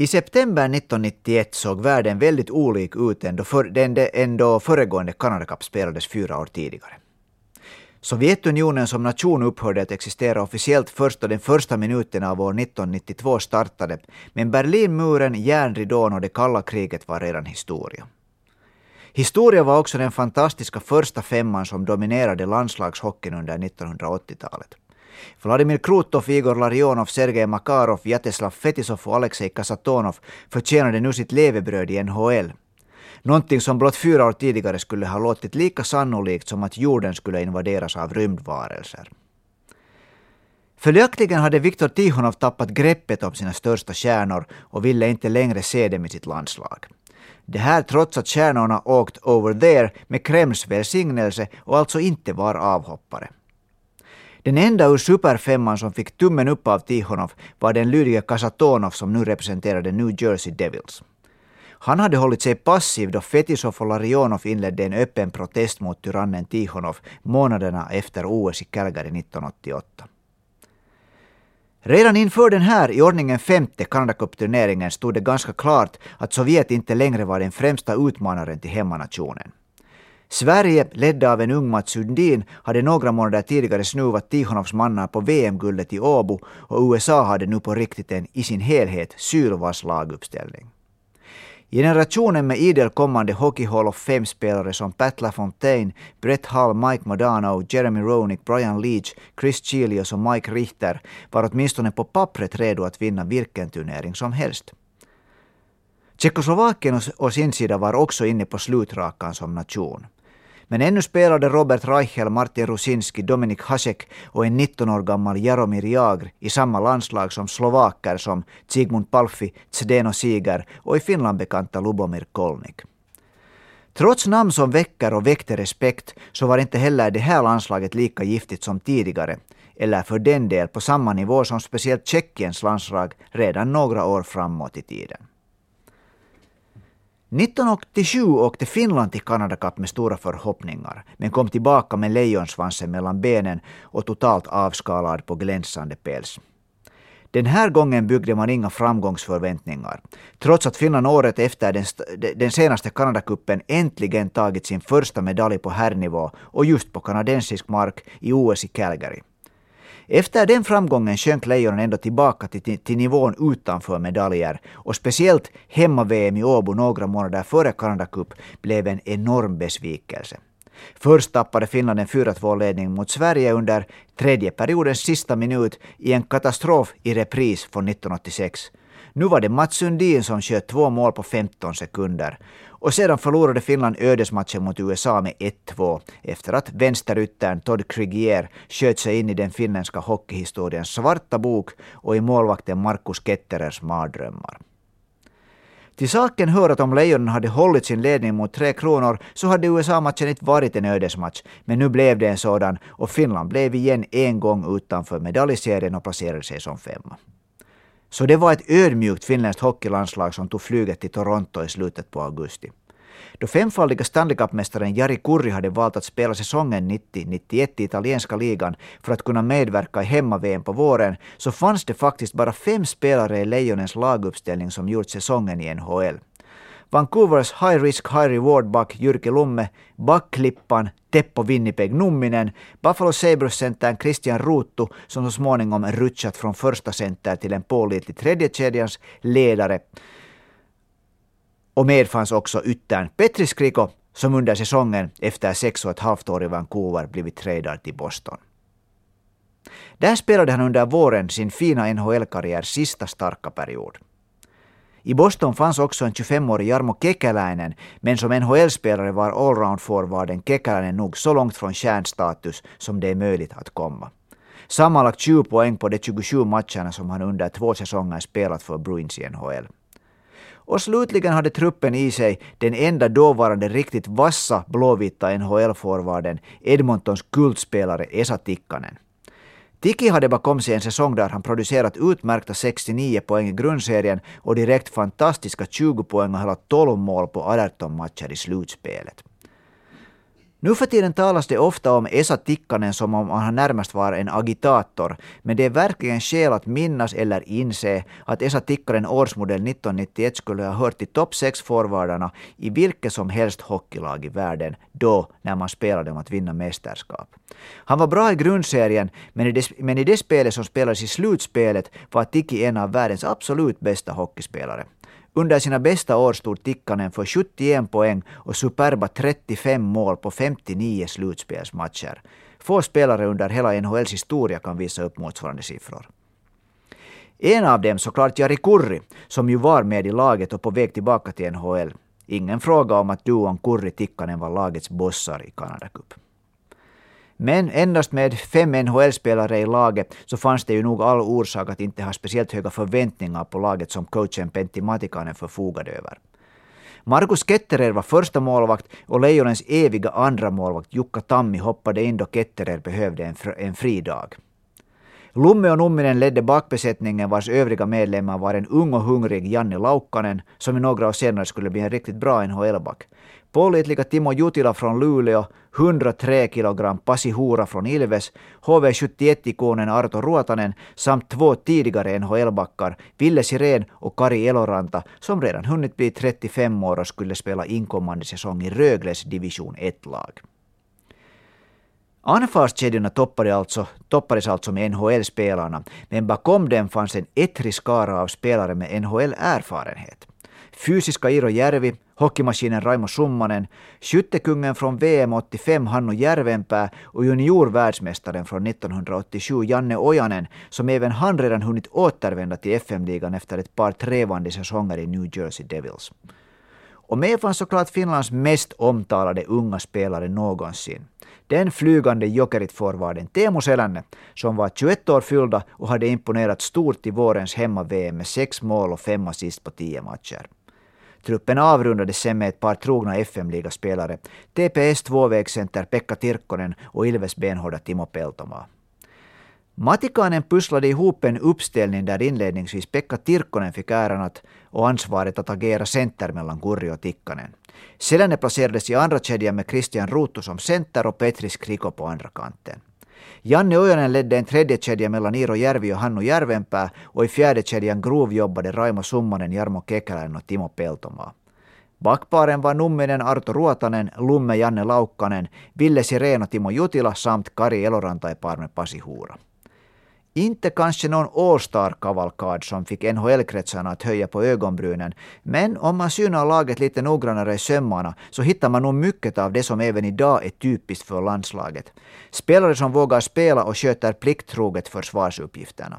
I september 1991 såg världen väldigt olik ut än då, för, än då föregående Canada Cup spelades fyra år tidigare. Sovjetunionen som nation upphörde att existera officiellt först då den första minuten av år 1992 startade, men Berlinmuren, järnridån och det kalla kriget var redan historia. Historia var också den fantastiska första femman som dominerade landslagshockeyn under 1980-talet. Vladimir Krutov, Igor Larionov, Sergej Makarov, Jateslav Fetisov och Alexej Kasatonov förtjänade nu sitt levebröd i NHL. Någonting som blott fyra år tidigare skulle ha låtit lika sannolikt som att jorden skulle invaderas av rymdvarelser. Följaktligen hade Viktor Tihonov tappat greppet om sina största stjärnor och ville inte längre se dem i sitt landslag. Det här trots att stjärnorna åkt over there med Kremls välsignelse och alltså inte var avhoppare. Den enda ur superfemman som fick tummen upp av Tihonov var den lydige Kasatonov som nu representerade New Jersey Devils. Han hade hållit sig passiv då Fetisov och Larionov inledde en öppen protest mot tyrannen Tihonov månaderna efter OS i Calgary 1988. Redan inför den här i ordningen femte Canada Cup-turneringen stod det ganska klart att Sovjet inte längre var den främsta utmanaren till hemmanationen. Sverige, ledda av en ung Mats Sundin, hade några månader tidigare snuvat Tihonovs mannar på VM-guldet i Åbo och USA hade nu på riktigt en i sin helhet sylvass laguppställning. Generationen med idel kommande Hockey Hall of Fame-spelare som Pat LaFontaine, Brett Hull, Mike Modano, Jeremy Roenick, Brian Leach, Chris Chilios och Mike Richter var åtminstone på pappret redo att vinna vilken turnering som helst. Tjeckoslovakien å sin sida var också inne på slutrakan som nation. Men ännu spelade Robert Reichel, Martin Rusinski, Dominik Hasek och en 19 år gammal Jaromir Jagr i samma landslag som slovaker som Zygmunt Palfi, Zdeno Siger och i Finland bekanta Lubomir Kolnik. Trots namn som väcker och väckte respekt så var inte heller det här landslaget lika giftigt som tidigare, eller för den del på samma nivå som speciellt Tjeckiens landslag redan några år framåt i tiden. 1987 åkte Finland till Canada Cup med stora förhoppningar, men kom tillbaka med lejonsvansen mellan benen och totalt avskalad på glänsande päls. Den här gången byggde man inga framgångsförväntningar, trots att Finland året efter den, den senaste Kanadakuppen äntligen tagit sin första medalj på herrnivå och just på kanadensisk mark i OS i Calgary. Efter den framgången sjönk Lejonen ändå tillbaka till, till nivån utanför medaljer och speciellt hemma-VM i Åbo några månader före Canada Cup blev en enorm besvikelse. Först tappade Finland en 4-2-ledning mot Sverige under tredje periodens sista minut i en katastrof i repris från 1986. Nu var det Mats Sundin som sköt två mål på 15 sekunder. Och sedan förlorade Finland ödesmatchen mot USA med 1-2 efter att vänsteryttern Todd Krigier sköt sig in i den finländska hockeyhistoriens svarta bok och i målvakten Markus Ketterers mardrömmar. Till saken hör att om Lejonen hade hållit sin ledning mot Tre Kronor så hade USA-matchen inte varit en ödesmatch. Men nu blev det en sådan och Finland blev igen en gång utanför medaljserien och placerade sig som femma. Så det var ett ödmjukt finländskt hockeylandslag som tog flyget till Toronto i slutet på augusti. Då femfaldiga Stanley Cup-mästaren Jari Kurri hade valt att spela säsongen 90-91 i italienska ligan för att kunna medverka i hemma-VM på våren så fanns det faktiskt bara fem spelare i Lejonens laguppställning som gjort säsongen i NHL. Vancouvers high risk high reward back Jyrki Lumme, backklippan Teppo Winnipeg Numminen, Buffalo Sabres-centern Christian Ruuttu som så småningom rutschat från första center till en pålitlig tredjekedjans ledare. Och med fanns också yttern Petri Skriko som under säsongen efter sex och ett halvt år i Vancouver blivit tradad till Boston. Där spelade han under våren sin fina NHL-karriärs sista starka period. I Boston fanns också en 25-årig Jarmo Kekäläinen, men som NHL-spelare var allround-forwarden Kekäläinen nog så långt från stjärnstatus som det är möjligt att komma. Sammanlagt 20 poäng på de 27 matcherna som han under två säsonger spelat för Bruins i NHL. Och slutligen hade truppen i sig den enda dåvarande riktigt vassa blåvita NHL-forwarden Edmontons kultspelare Esa Tikkanen. Tiki hade bakom sig en säsong där han producerat utmärkta 69 poäng i grundserien och direkt fantastiska 20 poäng och hela 12 mål på 18 matcher i slutspelet. Nu för tiden talas det ofta om Esa Tikkanen som om han närmast var en agitator, men det är verkligen skäl att minnas eller inse att Esa Tikkanen årsmodell 1991 skulle ha hört till topp 6 forwardarna i vilket som helst hockeylag i världen då när man spelade om att vinna mästerskap. Han var bra i grundserien, men i, det, men i det spelet som spelades i slutspelet var Tiki en av världens absolut bästa hockeyspelare. Under sina bästa år stod Tikkanen för 71 poäng och superba 35 mål på 59 slutspelsmatcher. Få spelare under hela NHLs historia kan visa upp motsvarande siffror. En av dem såklart Jari Kurri, som ju var med i laget och på väg tillbaka till NHL. Ingen fråga om att duon Kurri-Tikkanen var lagets bossar i Canada Cup. Men endast med fem NHL-spelare i laget så fanns det ju nog all orsak att inte ha speciellt höga förväntningar på laget som coachen Pentti Matikainen förfogade över. Markus Ketterer var första målvakt och Lejonens eviga andra målvakt Jukka Tammi hoppade in då Ketterer behövde en, fr en fridag. Lumme och Numminen ledde bakbesättningen vars övriga medlemmar var en ung och hungrig Janne Laukkanen som i några år senare skulle bli en riktigt bra NHL-back. Pålitliga Timo Jutila från Luleå, 103 kilogram Pasi Hura från Ilves, HV71-ikonen Arto Ruotanen samt två tidigare NHL-backar, Ville Sirén och Kari Eloranta, som redan hunnit bli 35 år och skulle spela inkommande säsong i Rögles division 1-lag. Anfallskedjorna toppades alltså, toppades alltså med NHL-spelarna, men bakom dem fanns en ettrig skara av spelare med NHL-erfarenhet. Fysiska Iro Järvi, hockeymaskinen Raimo Summanen, skyttekungen från VM 85 Hannu Järvenpää och juniorvärldsmästaren från 1987 Janne Ojanen, som även han redan hunnit återvända till FM-ligan efter ett par trevande säsonger i New Jersey Devils. Och med fanns såklart Finlands mest omtalade unga spelare någonsin. Den flygande jokerit-forwarden Teemu Selänne, som var 21 år fyllda och hade imponerat stort i vårens hemma-VM med sex mål och fem assist på tio matcher. Truppen avrundades sen med ett par trogna FM-ligaspelare, TPS tvåvägscenter Pekka Tirkkonen och Ilves benhårda Timo Peltomaa. Matikainen pusslade ihop en uppställning där inledningsvis Pekka Tirkkonen fick äran att, och ansvaret att agera center mellan Gurri och Tikkanen. Selänne placerades i andra kedjan med Christian Ruuttu som center och Petris Kriko på andra kanten. Janne Ojonen ledde en tredje kedja mellan Iiro Järvi och Hannu Järvenpää och i fjärde kedjan grovjobbade Raimo Summanen, Jarmo Kekäläinen och Timo Peltomaa. Backparen var Numminen Arto Ruotanen, Lumme Janne Laukkanen, Ville Sirén och Timo Jutila samt Kari Eloranta i par med Pasi Hura. Inte kanske någon All-star-kavalkad som fick NHL-kretsarna att höja på ögonbrynen, men om man synar laget lite noggrannare i sömmarna så hittar man nog mycket av det som även idag är typiskt för landslaget. Spelare som vågar spela och sköter plikttroget försvarsuppgifterna.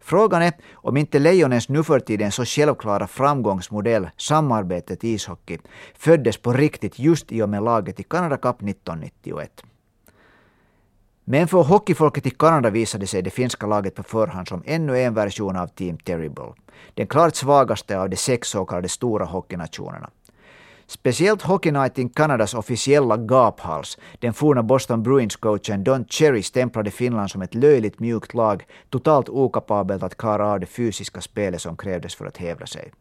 Frågan är om inte Lejonens nu förtiden så självklara framgångsmodell, samarbetet i ishockey, föddes på riktigt just i och med laget i Canada Cup 1991. Men för hockeyfolket i Kanada visade sig det finska laget på förhand som ännu en version av Team Terrible. Den klart svagaste av de sex så kallade stora hockeynationerna. Speciellt Hockey Night in Kanadas officiella gaphals, den forna Boston Bruins-coachen Don Cherry stämplade Finland som ett löjligt mjukt lag, totalt okapabelt att klara av det fysiska spelet som krävdes för att hävda sig.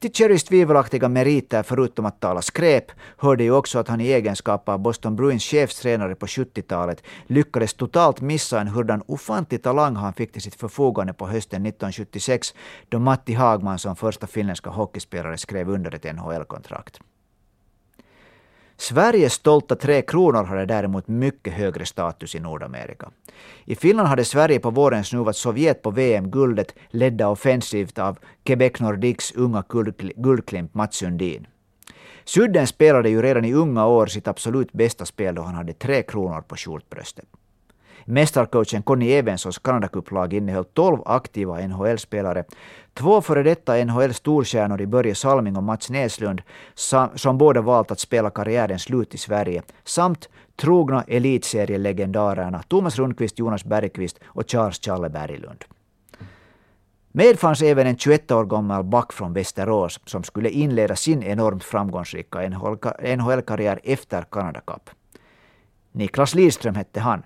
Till Cherrys tvivelaktiga meriter förutom att tala skräp hörde ju också att han i egenskap av Boston Bruins chefstränare på 70-talet lyckades totalt missa en hurdan ofantlig talang han fick till sitt förfogande på hösten 1976 då Matti Hagman som första finländska hockeyspelare skrev under ett NHL-kontrakt. Sveriges stolta Tre Kronor hade däremot mycket högre status i Nordamerika. I Finland hade Sverige på våren snuvat Sovjet på VM-guldet ledda offensivt av Quebec Nordiques unga guldklimp Mats Sundin. Sudden spelade ju redan i unga år sitt absolut bästa spel då han hade tre kronor på skjortbröstet. Mästarcoachen Conny Evenssons Canadacup-lag innehöll 12 aktiva NHL-spelare. Två före detta NHL-storstjärnor i Börje Salming och Mats Näslund, som båda valt att spela karriärens slut i Sverige, samt trogna elitserielegendarerna Thomas Rundqvist, Jonas Bergqvist och Charles Challe Berglund. Med fanns även en 21 år gammal back från Västerås som skulle inleda sin enormt framgångsrika NHL-karriär efter Canada Cup. Niklas Lidström hette han.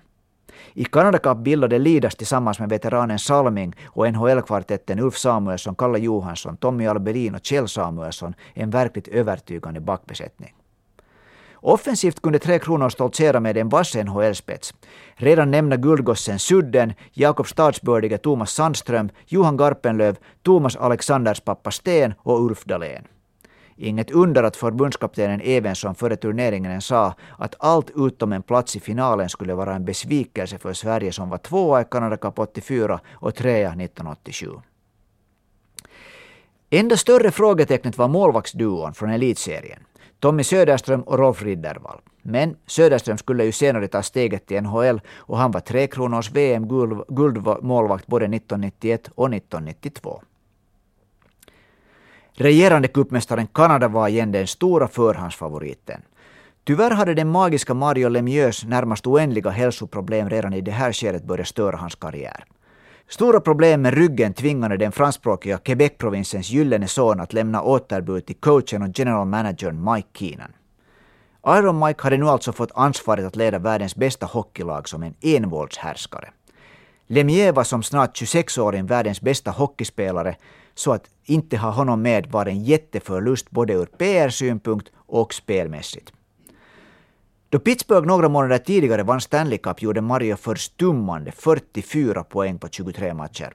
I Canada Cup bildade Lidas tillsammans med veteranen Salming och NHL-kvartetten Ulf Samuelsson, Kalle Johansson, Tommy Albelin och Kjell Samuelsson en verkligt övertygande backbesättning. Offensivt kunde Tre Kronor stoltsera med en vass NHL-spets. Redan nämnda guldgossen Sudden, Jakob Stadsbördige Thomas Sandström, Johan Garpenlöv, Thomas Alexanders pappa Sten och Ulf Dahlén. Inget under att förbundskaptenen Evensson före turneringen sa att allt utom en plats i finalen skulle vara en besvikelse för Sverige som var tvåa i Canada Cup 84 och trea 1987. Enda större frågetecknet var målvaktsduon från elitserien. Tommy Söderström och Rolf Riddervall. Men Söderström skulle ju senare ta steget till NHL och han var Tre Kronors VM-guldmålvakt både 1991 och 1992. Regerande cupmästaren Kanada var igen den stora förhandsfavoriten. Tyvärr hade den magiska Mario Lemieux närmast oändliga hälsoproblem redan i det här skedet börjat störa hans karriär. Stora problem med ryggen tvingade den franskspråkiga Quebec-provinsens gyllene son att lämna återbud till coachen och general managern Mike Keenan. Iron Mike hade nu alltså fått ansvaret att leda världens bästa hockeylag som en envåldshärskare. Lemieux var som snart 26-åring världens bästa hockeyspelare, så att inte ha honom med var en jätteförlust både ur PR-synpunkt och spelmässigt. Då Pittsburgh några månader tidigare vann Stanley Cup gjorde Mario förstummande 44 poäng på 23 matcher.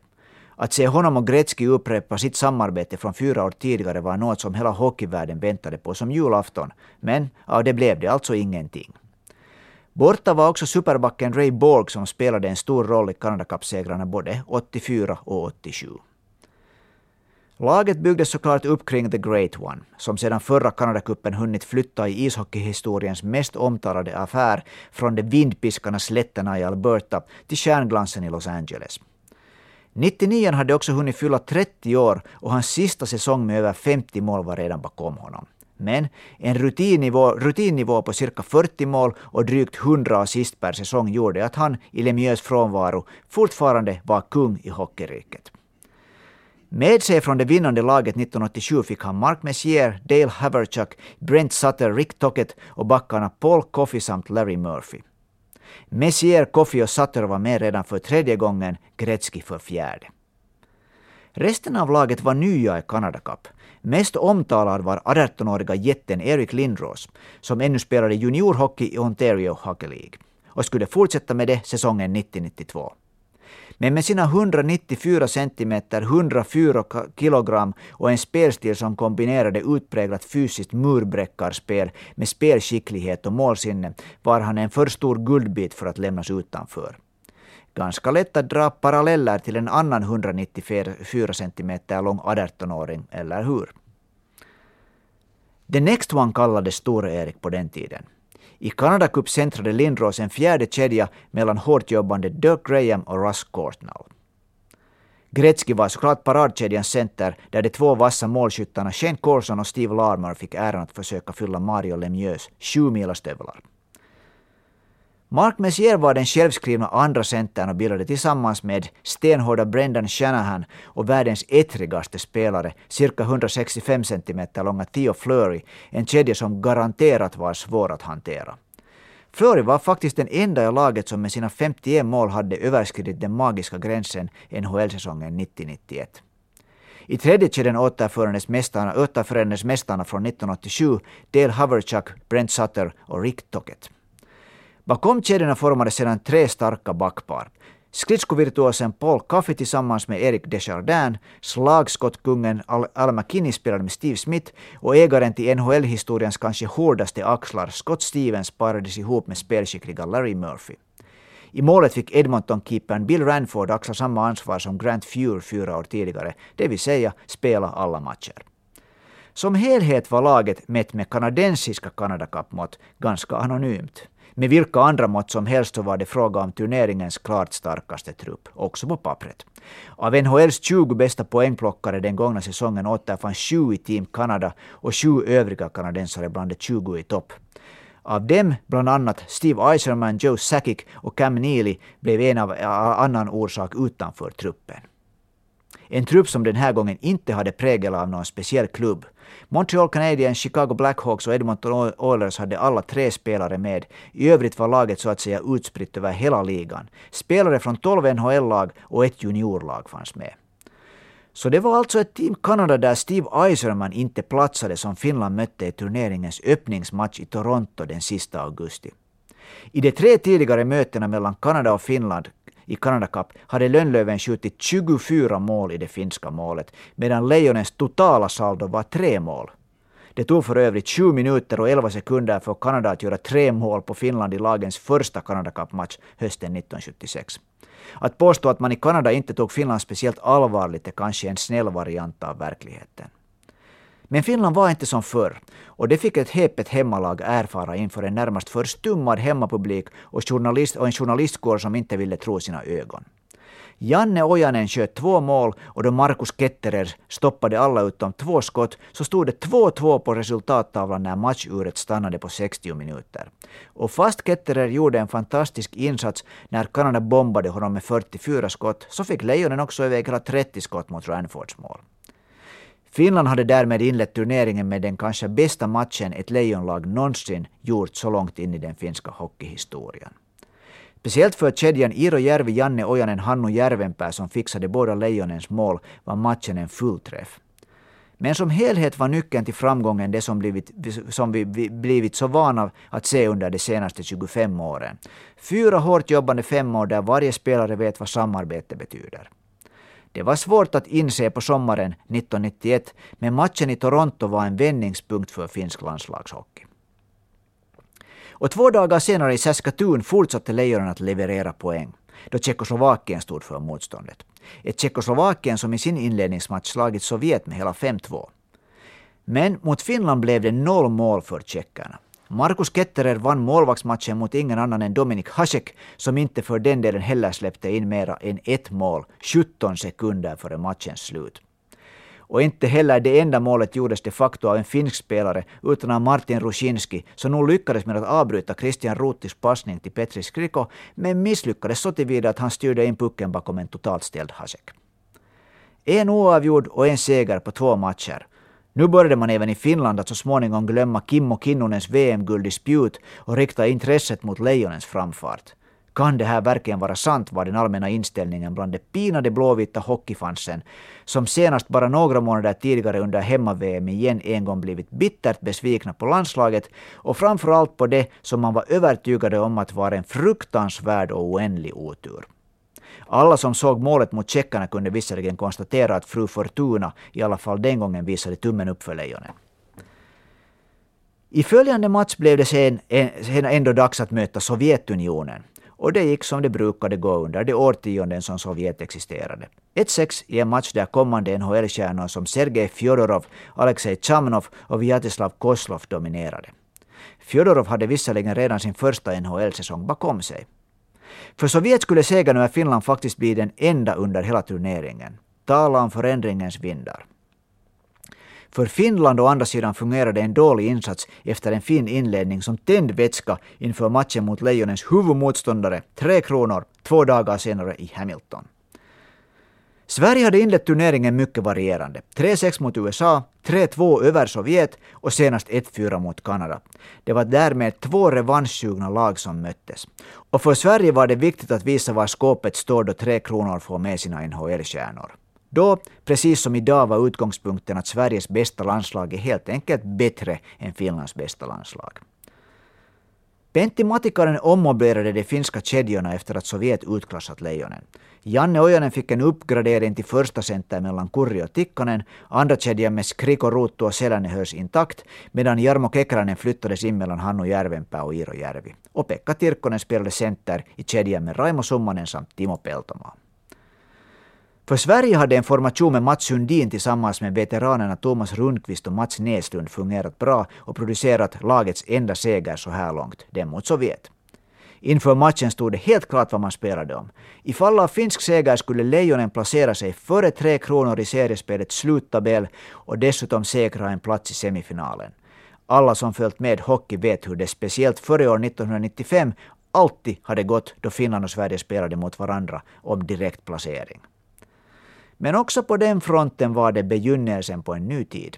Att se honom och Gretzky upprepa sitt samarbete från fyra år tidigare var något som hela hockeyvärlden väntade på som julafton, men av det blev det alltså ingenting. Borta var också superbacken Ray Borg som spelade en stor roll i Canada Cup-segrarna både 84 och 87. Laget byggdes såklart upp kring The Great One, som sedan förra Kanadakuppen hunnit flytta i ishockeyhistoriens mest omtalade affär från de vindpiskarna slätterna i Alberta till stjärnglansen i Los Angeles. 99 hade också hunnit fylla 30 år och hans sista säsong med över 50 mål var redan bakom honom. Men en rutinnivå, rutinnivå på cirka 40 mål och drygt 100 assist per säsong gjorde att han i Lemieux frånvaro fortfarande var kung i hockeyriket. Med sig från det vinnande laget 1987 fick han Mark Messier, Dale Haverchuk, Brent Sutter, Rick Tockett och backarna Paul Coffey samt Larry Murphy. Messier, Coffey och Sutter var med redan för tredje gången, Gretzky för fjärde. Resten av laget var nya i Canada Cup. Mest omtalad var 18-åriga jätten Eric Lindros, som ännu spelade juniorhockey i Ontario Hockey League och skulle fortsätta med det säsongen 1992. Men med sina 194 centimeter, 104 kilogram och en spelstil som kombinerade utpräglat fysiskt murbräckarspel med spelskicklighet och målsinne var han en för stor guldbit för att lämnas utanför. Ganska lätt att dra paralleller till en annan 194 cm lång 18-åring, eller hur? The Next One kallades Stor-Erik på den tiden. I Canada Cup centrade Lindros en fjärde kedja mellan hårt jobbande Dirk Graham och Russ Courtnall. Gretzky var såklart paradkedjans center där de två vassa målskyttarna Shane Corson och Steve Larmer fick äran att försöka fylla Mario Lemieux sju milastövlar. Mark Messier var den självskrivna andra centern och bildade tillsammans med stenhårda Brendan Shanahan och världens ettrigaste spelare, cirka 165 cm långa Theo Fleury, en kedja som garanterat var svår att hantera. Fleury var faktiskt den enda i laget som med sina 51 mål hade överskridit den magiska gränsen NHL-säsongen 90-91. I tredje kedjan återförendes mästarna, mästarna från 1987, Dale Haverchuk, Brent Sutter och Rick Tockett. Bakom kedjorna formade sedan tre starka backpar. Skridskovirtuosen Paul Caffey tillsammans med Eric Desjardins, slagskottkungen Al, Al McKinney spelade med Steve Smith och ägaren till NHL-historiens kanske hårdaste axlar, Scott Stevens, parades ihop med spelskickliga Larry Murphy. I målet fick Edmonton-keepern Bill Ranford axla samma ansvar som Grant Fuhr fyra år tidigare, det vill säga spela alla matcher. Som helhet var laget, mätt med kanadensiska Canada Cup-mått, ganska anonymt. Med vilka andra mått som helst så var det fråga om turneringens klart starkaste trupp, också på pappret. Av NHLs 20 bästa poängplockare den gångna säsongen återfanns sju i Team Canada och sju övriga kanadensare bland de 20 i topp. Av dem, bland annat Steve Eiserman, Joe Sakic och Cam Neely, blev en av annan orsak utanför truppen. En trupp som den här gången inte hade prägel av någon speciell klubb. Montreal Canadiens, Chicago Blackhawks och Edmonton Oilers hade alla tre spelare med. I övrigt var laget så att säga utspritt över hela ligan. Spelare från 12 NHL-lag och ett juniorlag fanns med. Så det var alltså ett Team Canada där Steve Eiserman inte platsade som Finland mötte i turneringens öppningsmatch i Toronto den sista augusti. I de tre tidigare mötena mellan Kanada och Finland i Canada Cup hade Lönnlöven skjutit 24 mål i det finska målet, medan Lejonens totala saldo var tre mål. Det tog för övrigt 7 minuter och 11 sekunder för Kanada att göra tre mål på Finland i lagens första Canada Cup-match hösten 1976. Att påstå att man i Kanada inte tog Finland speciellt allvarligt är kanske en snäll variant av verkligheten. Men Finland var inte som förr och det fick ett häpet hemmalag erfara inför en närmast förstummad hemmapublik och, journalist, och en journalistkår som inte ville tro sina ögon. Janne Ojanen sköt två mål och då Markus Ketterer stoppade alla utom två skott så stod det 2-2 på resultattavlan när matchuret stannade på 60 minuter. Och fast Ketterer gjorde en fantastisk insats när Kanada bombade honom med 44 skott så fick Lejonen också iväg hela 30 skott mot Ranfords mål. Finland hade därmed inlett turneringen med den kanske bästa matchen ett lejonlag någonsin gjort så långt in i den finska hockeyhistorien. Speciellt för kedjan Iro Järvi, Janne Ojanen, Hannu Järvenpää som fixade båda Lejonens mål var matchen en fullträff. Men som helhet var nyckeln till framgången det som, blivit, som vi blivit så vana att se under de senaste 25 åren. Fyra hårt jobbande fem år där varje spelare vet vad samarbete betyder. Det var svårt att inse på sommaren 1991, men matchen i Toronto var en vändningspunkt för finsk landslagshockey. Och två dagar senare i Saskatoon fortsatte Lejonen att leverera poäng, då Tjeckoslovakien stod för motståndet. Ett Tjeckoslovakien som i sin inledningsmatch slagit Sovjet med hela 5-2. Men mot Finland blev det noll mål för tjeckerna. Markus Ketterer vann målvaktsmatchen mot ingen annan än Dominik Hasek, som inte för den delen heller släppte in mera än ett mål 17 sekunder före matchens slut. Och inte heller det enda målet gjordes de facto av en finsk spelare, utan av Martin Rusinski, som nog lyckades med att avbryta Christian Rutis passning till Petri Skriko, men misslyckades så tillvida att han styrde in pucken bakom en totalt ställd Hasek. En oavgjord och en seger på två matcher. Nu började man även i Finland att så småningom glömma Kimmo Kinnunens VM-guld i spjut och rikta intresset mot Lejonens framfart. Kan det här verkligen vara sant var den allmänna inställningen bland de pinade blåvita hockeyfansen som senast bara några månader tidigare under hemma-VM igen en gång blivit bittert besvikna på landslaget och framförallt på det som man var övertygade om att var en fruktansvärd och oändlig otur. Alla som såg målet mot tjeckarna kunde visserligen konstatera att fru Fortuna i alla fall den gången visade tummen upp för lejonen. I följande match blev det sen, sen ändå dags att möta Sovjetunionen. Och det gick som det brukade gå under de årtionden som Sovjet existerade. 1-6 i en match där kommande NHL-stjärnor som Sergej Fjodorov, Alexej Chamnov och Vyacheslav Koslov dominerade. Fjodorov hade visserligen redan sin första NHL-säsong bakom sig. För Sovjet skulle segern över Finland faktiskt bli den enda under hela turneringen. Tala om förändringens vindar. För Finland å andra sidan fungerade en dålig insats efter en fin inledning som tänd vätska inför matchen mot Lejonens huvudmotståndare Tre Kronor två dagar senare i Hamilton. Sverige hade inlett turneringen mycket varierande. 3-6 mot USA, 3-2 över Sovjet och senast 1-4 mot Kanada. Det var därmed två revanschsugna lag som möttes. Och för Sverige var det viktigt att visa var skåpet står då Tre Kronor får med sina NHL-stjärnor. Då, precis som idag, var utgångspunkten att Sveriges bästa landslag är helt enkelt bättre än Finlands bästa landslag. Pentti Matikainen ommöblerade de finska kedjorna efter att Sovjet utklassat Lejonen. Janne Ojanen fick en uppgradering till första center mellan Kurri och Tikkanen, andra kedjan med Skriko, Ruuttu och Selänne hölls intakt, medan Jarmo Kekranen flyttades in mellan Hannu Järvenpää och Iiro Järvi. Och Pekka Tirkkonen spelade center i kedjan med Raimo Summanen samt Timo Peltomaa. För Sverige hade en formation med Mats Sundin tillsammans med veteranerna Thomas Rundqvist och Mats Näslund fungerat bra och producerat lagets enda seger så här långt, den mot Sovjet. Inför matchen stod det helt klart vad man spelade om. I fall av finsk seger skulle Lejonen placera sig före Tre Kronor i seriespelets sluttabell och dessutom säkra en plats i semifinalen. Alla som följt med hockey vet hur det speciellt före år 1995 alltid hade gått då Finland och Sverige spelade mot varandra om direkt placering. Men också på den fronten var det begynnelsen på en ny tid.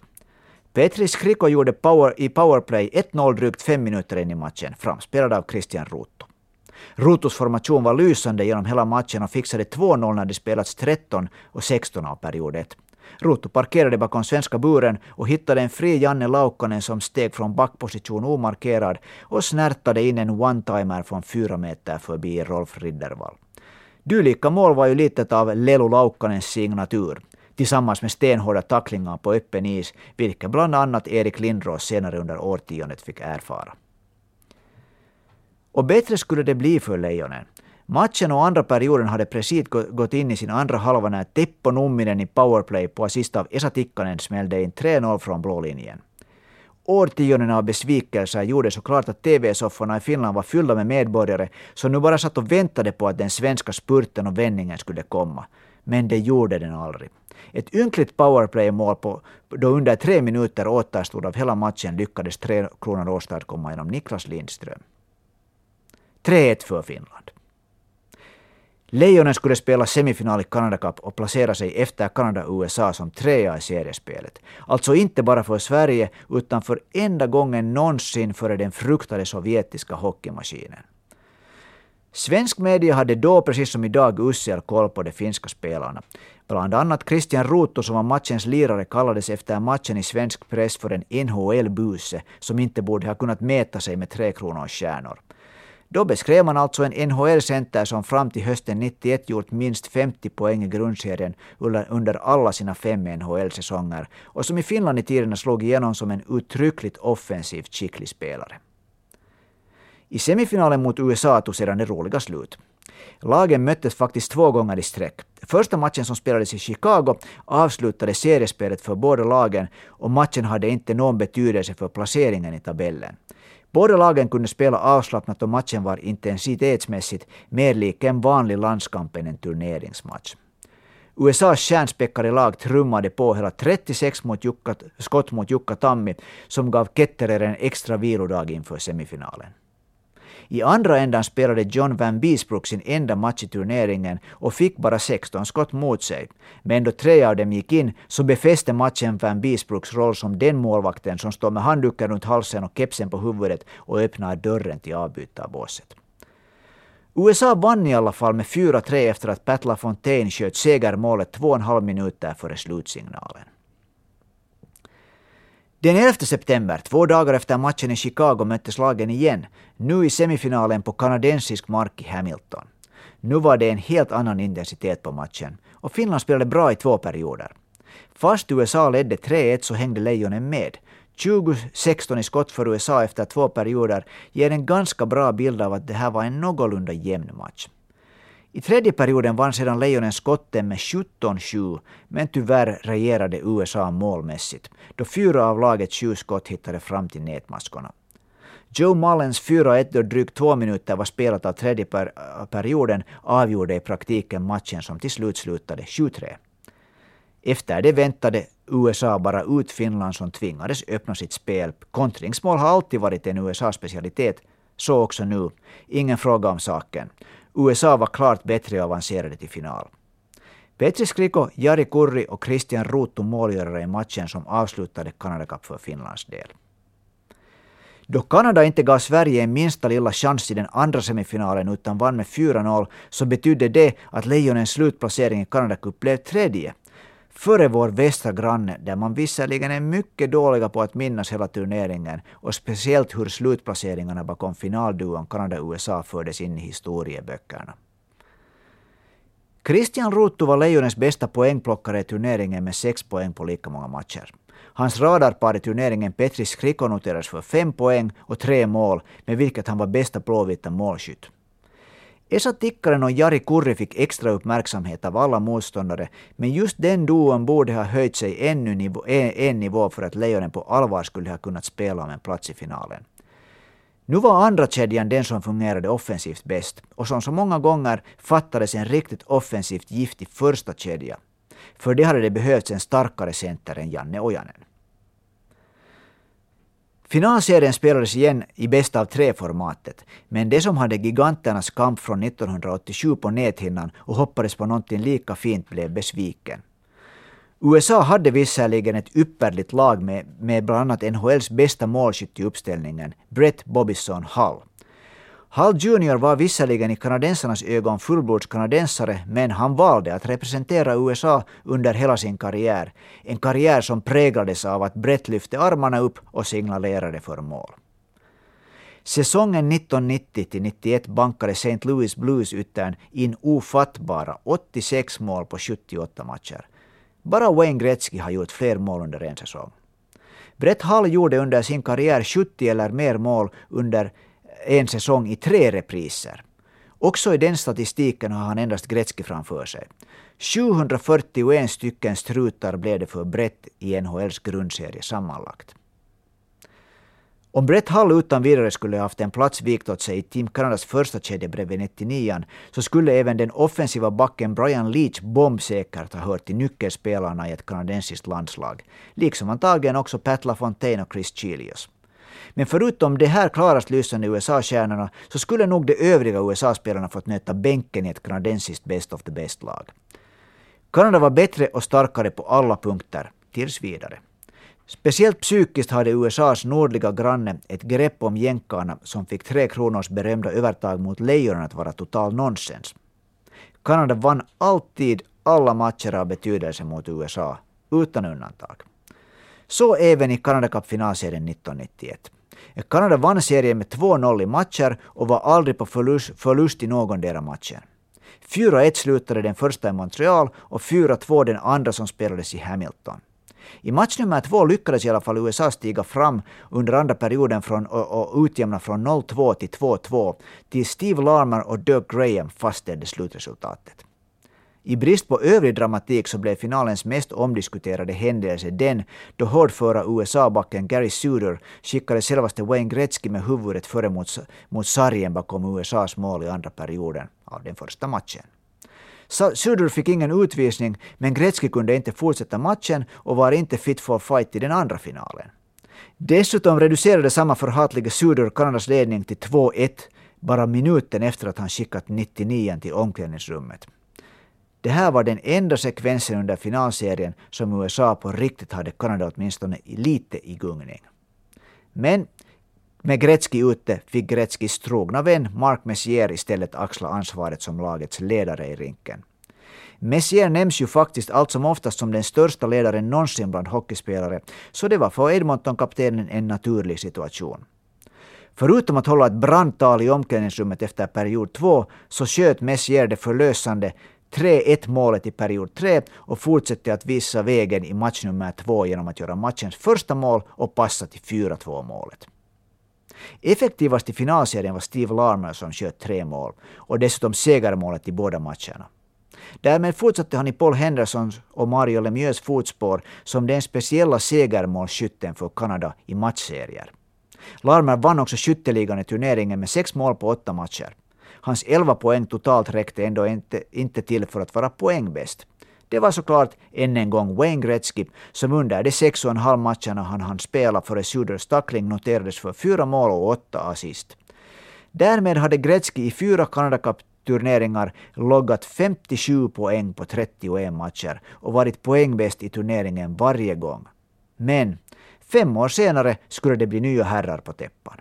Petri Skriko gjorde power, i powerplay 1-0 drygt fem minuter in i matchen, framspelad av Christian Ruto. Rutos formation var lysande genom hela matchen och fixade 2-0 när det spelats 13 och 16 av period 1. Ruutu parkerade bakom svenska buren och hittade en fri Janne Laukkanen som steg från backposition omarkerad och snärtade in en one-timer från fyra meter förbi Rolf Riddervall. Dylika mål var ju lite av Lelu Laukkanens signatur tillsammans med stenhårda tacklingar på öppen is, vilket bland annat Erik Lindros senare under årtiondet fick erfara. Och bättre skulle det bli för Lejonen. Matchen och andra perioden hade precis gått in i sin andra halva när Teppo Numminen i powerplay på assist av Esa Tikkanen smällde in 3-0 från blå linjen. Årtionden av besvikelser gjorde såklart att TV-sofforna i Finland var fyllda med medborgare som nu bara satt och väntade på att den svenska spurten och vändningen skulle komma. Men det gjorde den aldrig. Ett ynkligt powerplay-mål på, då under tre minuter återstod av hela matchen lyckades Tre Kronor åstadkomma genom Niklas Lindström. 3-1 för Finland. Lejonen skulle spela semifinal i Canada Cup och placera sig efter Kanada-USA som trea i seriespelet. Alltså inte bara för Sverige, utan för enda gången någonsin före den fruktade sovjetiska hockeymaskinen. Svensk media hade då, precis som idag, usel koll på de finska spelarna. Bland annat Christian Ruto, som var matchens lirare, kallades efter matchen i svensk press för en NHL-buse som inte borde ha kunnat mäta sig med Tre Kronors stjärnor. Då beskrev man alltså en NHL-center som fram till hösten 91 gjort minst 50 poäng i grundserien under alla sina fem NHL-säsonger och som i Finland i tiderna slog igenom som en uttryckligt offensivt skicklig spelare. I semifinalen mot USA tog sedan det roliga slut. Lagen möttes faktiskt två gånger i sträck. Första matchen som spelades i Chicago avslutade seriespelet för båda lagen och matchen hade inte någon betydelse för placeringen i tabellen. Båda lagen kunde spela avslappnat och matchen var intensitetsmässigt mer lik en vanlig landskamp än en turneringsmatch. USAs stjärnspäckade lag trummade på hela 36 mot Jukka, skott mot Jukka Tammi som gav Ketterer en extra vilodag inför semifinalen. I andra ändan spelade John Van Beesbrook sin enda match i turneringen och fick bara 16 skott mot sig. Men då tre av dem gick in så befäste matchen Van Beesbrooks roll som den målvakten som står med handduken runt halsen och kepsen på huvudet och öppnar dörren till avbytarbåset. USA vann i alla fall med 4-3 efter att Pat LaFontaine sköt segermålet två och en halv minuter före slutsignalen. Den 11 september, två dagar efter matchen i Chicago, möttes lagen igen, nu i semifinalen på kanadensisk mark i Hamilton. Nu var det en helt annan intensitet på matchen och Finland spelade bra i två perioder. Fast USA ledde 3-1 så hängde Lejonen med. 2016 i skott för USA efter två perioder ger en ganska bra bild av att det här var en någorlunda jämn match. I tredje perioden vann sedan Lejonen skotten med 17-7, men tyvärr regerade USA målmässigt, då fyra av lagets sju skott hittade fram till nätmaskorna. Joe Mullens 4-1 då drygt två minuter var spelat av tredje per perioden avgjorde i praktiken matchen som till slut slutade 7-3. Efter det väntade USA bara ut Finland som tvingades öppna sitt spel. Kontringsmål har alltid varit en USA-specialitet, så också nu. Ingen fråga om saken. USA var klart bättre och avancerade till final. Petri Skriko, Jari Kurri och Christian Ruuttu målgörare i matchen som avslutade Canada Cup för Finlands del. Då Kanada inte gav Sverige en minsta lilla chans i den andra semifinalen utan vann med 4-0 så betydde det att Lejonens slutplacering i Canada Cup blev tredje före vår västra granne, där man visserligen är mycket dåliga på att minnas hela turneringen och speciellt hur slutplaceringarna bakom finalduon Kanada-USA fördes in i historieböckerna. Christian Ruttu var Lejonens bästa poängplockare i turneringen med sex poäng på lika många matcher. Hans radarpar i turneringen Petri Skriko noterades för fem poäng och tre mål, med vilket han var bästa blåvita målskytt. Esa Tikkanen och Jari Kurri fick extra uppmärksamhet av alla motståndare, men just den duon borde ha höjt sig ännu nivå, e, en nivå för att Lejonen på allvar skulle ha kunnat spela om en plats i finalen. Nu var andra kedjan den som fungerade offensivt bäst och som så många gånger fattades en riktigt offensivt giftig första kedja. För det hade det behövts en starkare center än Janne Ojanen. Finalserien spelades igen i bästa av tre-formatet, men det som hade giganternas kamp från 1987 på näthinnan och hoppades på någonting lika fint blev besviken. USA hade visserligen ett ypperligt lag med, med bland annat NHLs bästa målskytt i uppställningen, Brett Bobison Hull. Hall Jr var visserligen i kanadensarnas ögon fullblodskanadensare men han valde att representera USA under hela sin karriär. En karriär som präglades av att Brett lyfte armarna upp och signalerade för mål. Säsongen 1990-91 bankade St. Louis Blues-yttern in ofattbara 86 mål på 78 matcher. Bara Wayne Gretzky har gjort fler mål under en säsong. Brett Hall gjorde under sin karriär 70 eller mer mål under en säsong i tre repriser. Också i den statistiken har han endast Gretzky framför sig. 741 stycken strutar blev det för Brett i NHLs grundserie sammanlagt. Om Brett Hall utan vidare skulle haft en plats vikt åt sig i Team Kanadas första kedja bredvid 99 så skulle även den offensiva backen Brian Leach bombsäkert ha hört till nyckelspelarna i ett kanadensiskt landslag. Liksom antagligen också Pat LaFontaine och Chris Chilios. Men förutom de här klarast lysande USA-stjärnorna så skulle nog de övriga USA-spelarna fått nöta bänken i ett kanadensiskt best of the best-lag. Kanada var bättre och starkare på alla punkter, tills vidare. Speciellt psykiskt hade USAs nordliga granne ett grepp om jänkarna som fick Tre Kronors berömda övertag mot Lejonen att vara total nonsens. Kanada vann alltid alla matcher av betydelse mot USA, utan undantag. Så även i Canada Cup-finalserien 1991. Kanada vann serien med 2-0 i matcher och var aldrig på förlust, förlust i någondera matchen. 4-1 slutade den första i Montreal och 4-2 den andra som spelades i Hamilton. I match nummer två lyckades i alla fall USA stiga fram under andra perioden från, och, och utjämna från 0-2 till 2-2 till Steve Larmer och Doug Graham fastställde slutresultatet. I brist på övrig dramatik så blev finalens mest omdiskuterade händelse den då hårdföra USA-backen Gary Suter skickade självaste Wayne Gretzky med huvudet före mot, mot sargen bakom USAs mål i andra perioden av den första matchen. Suter fick ingen utvisning, men Gretzky kunde inte fortsätta matchen och var inte fit for fight i den andra finalen. Dessutom reducerade samma förhatliga Suder Kanadas ledning till 2-1 bara minuten efter att han skickat 99 till omklädningsrummet. Det här var den enda sekvensen under finalserien som USA på riktigt hade Kanada åtminstone lite i gungning. Men med Gretzky ute fick Gretzkys trogna vän Mark Messier istället axla ansvaret som lagets ledare i rinken. Messier nämns ju faktiskt allt som oftast som den största ledaren någonsin bland hockeyspelare, så det var för Edmonton-kaptenen en naturlig situation. Förutom att hålla ett brandtal i omklädningsrummet efter period två så sköt Messier det förlösande 3-1 målet i period 3 och fortsatte att visa vägen i match nummer 2 genom att göra matchens första mål och passa till 4-2 målet. Effektivast i finalserien var Steve Larmer som sköt tre mål och dessutom segermålet i båda matcherna. Därmed fortsatte han i Paul Hendersons och Mario Lemieux fotspår som den speciella segermålsskytten för Kanada i matchserier. Larmer vann också skytteligan i turneringen med sex mål på åtta matcher. Hans 11 poäng totalt räckte ändå inte, inte till för att vara poängbäst. Det var såklart än en gång Wayne Gretzky som under de sex och en halv matcherna han hann spela före Suders tackling noterades för fyra mål och åtta assist. Därmed hade Gretzky i fyra Canada Cup-turneringar loggat 57 poäng på 31 matcher och varit poängbäst i turneringen varje gång. Men fem år senare skulle det bli nya herrar på täppan.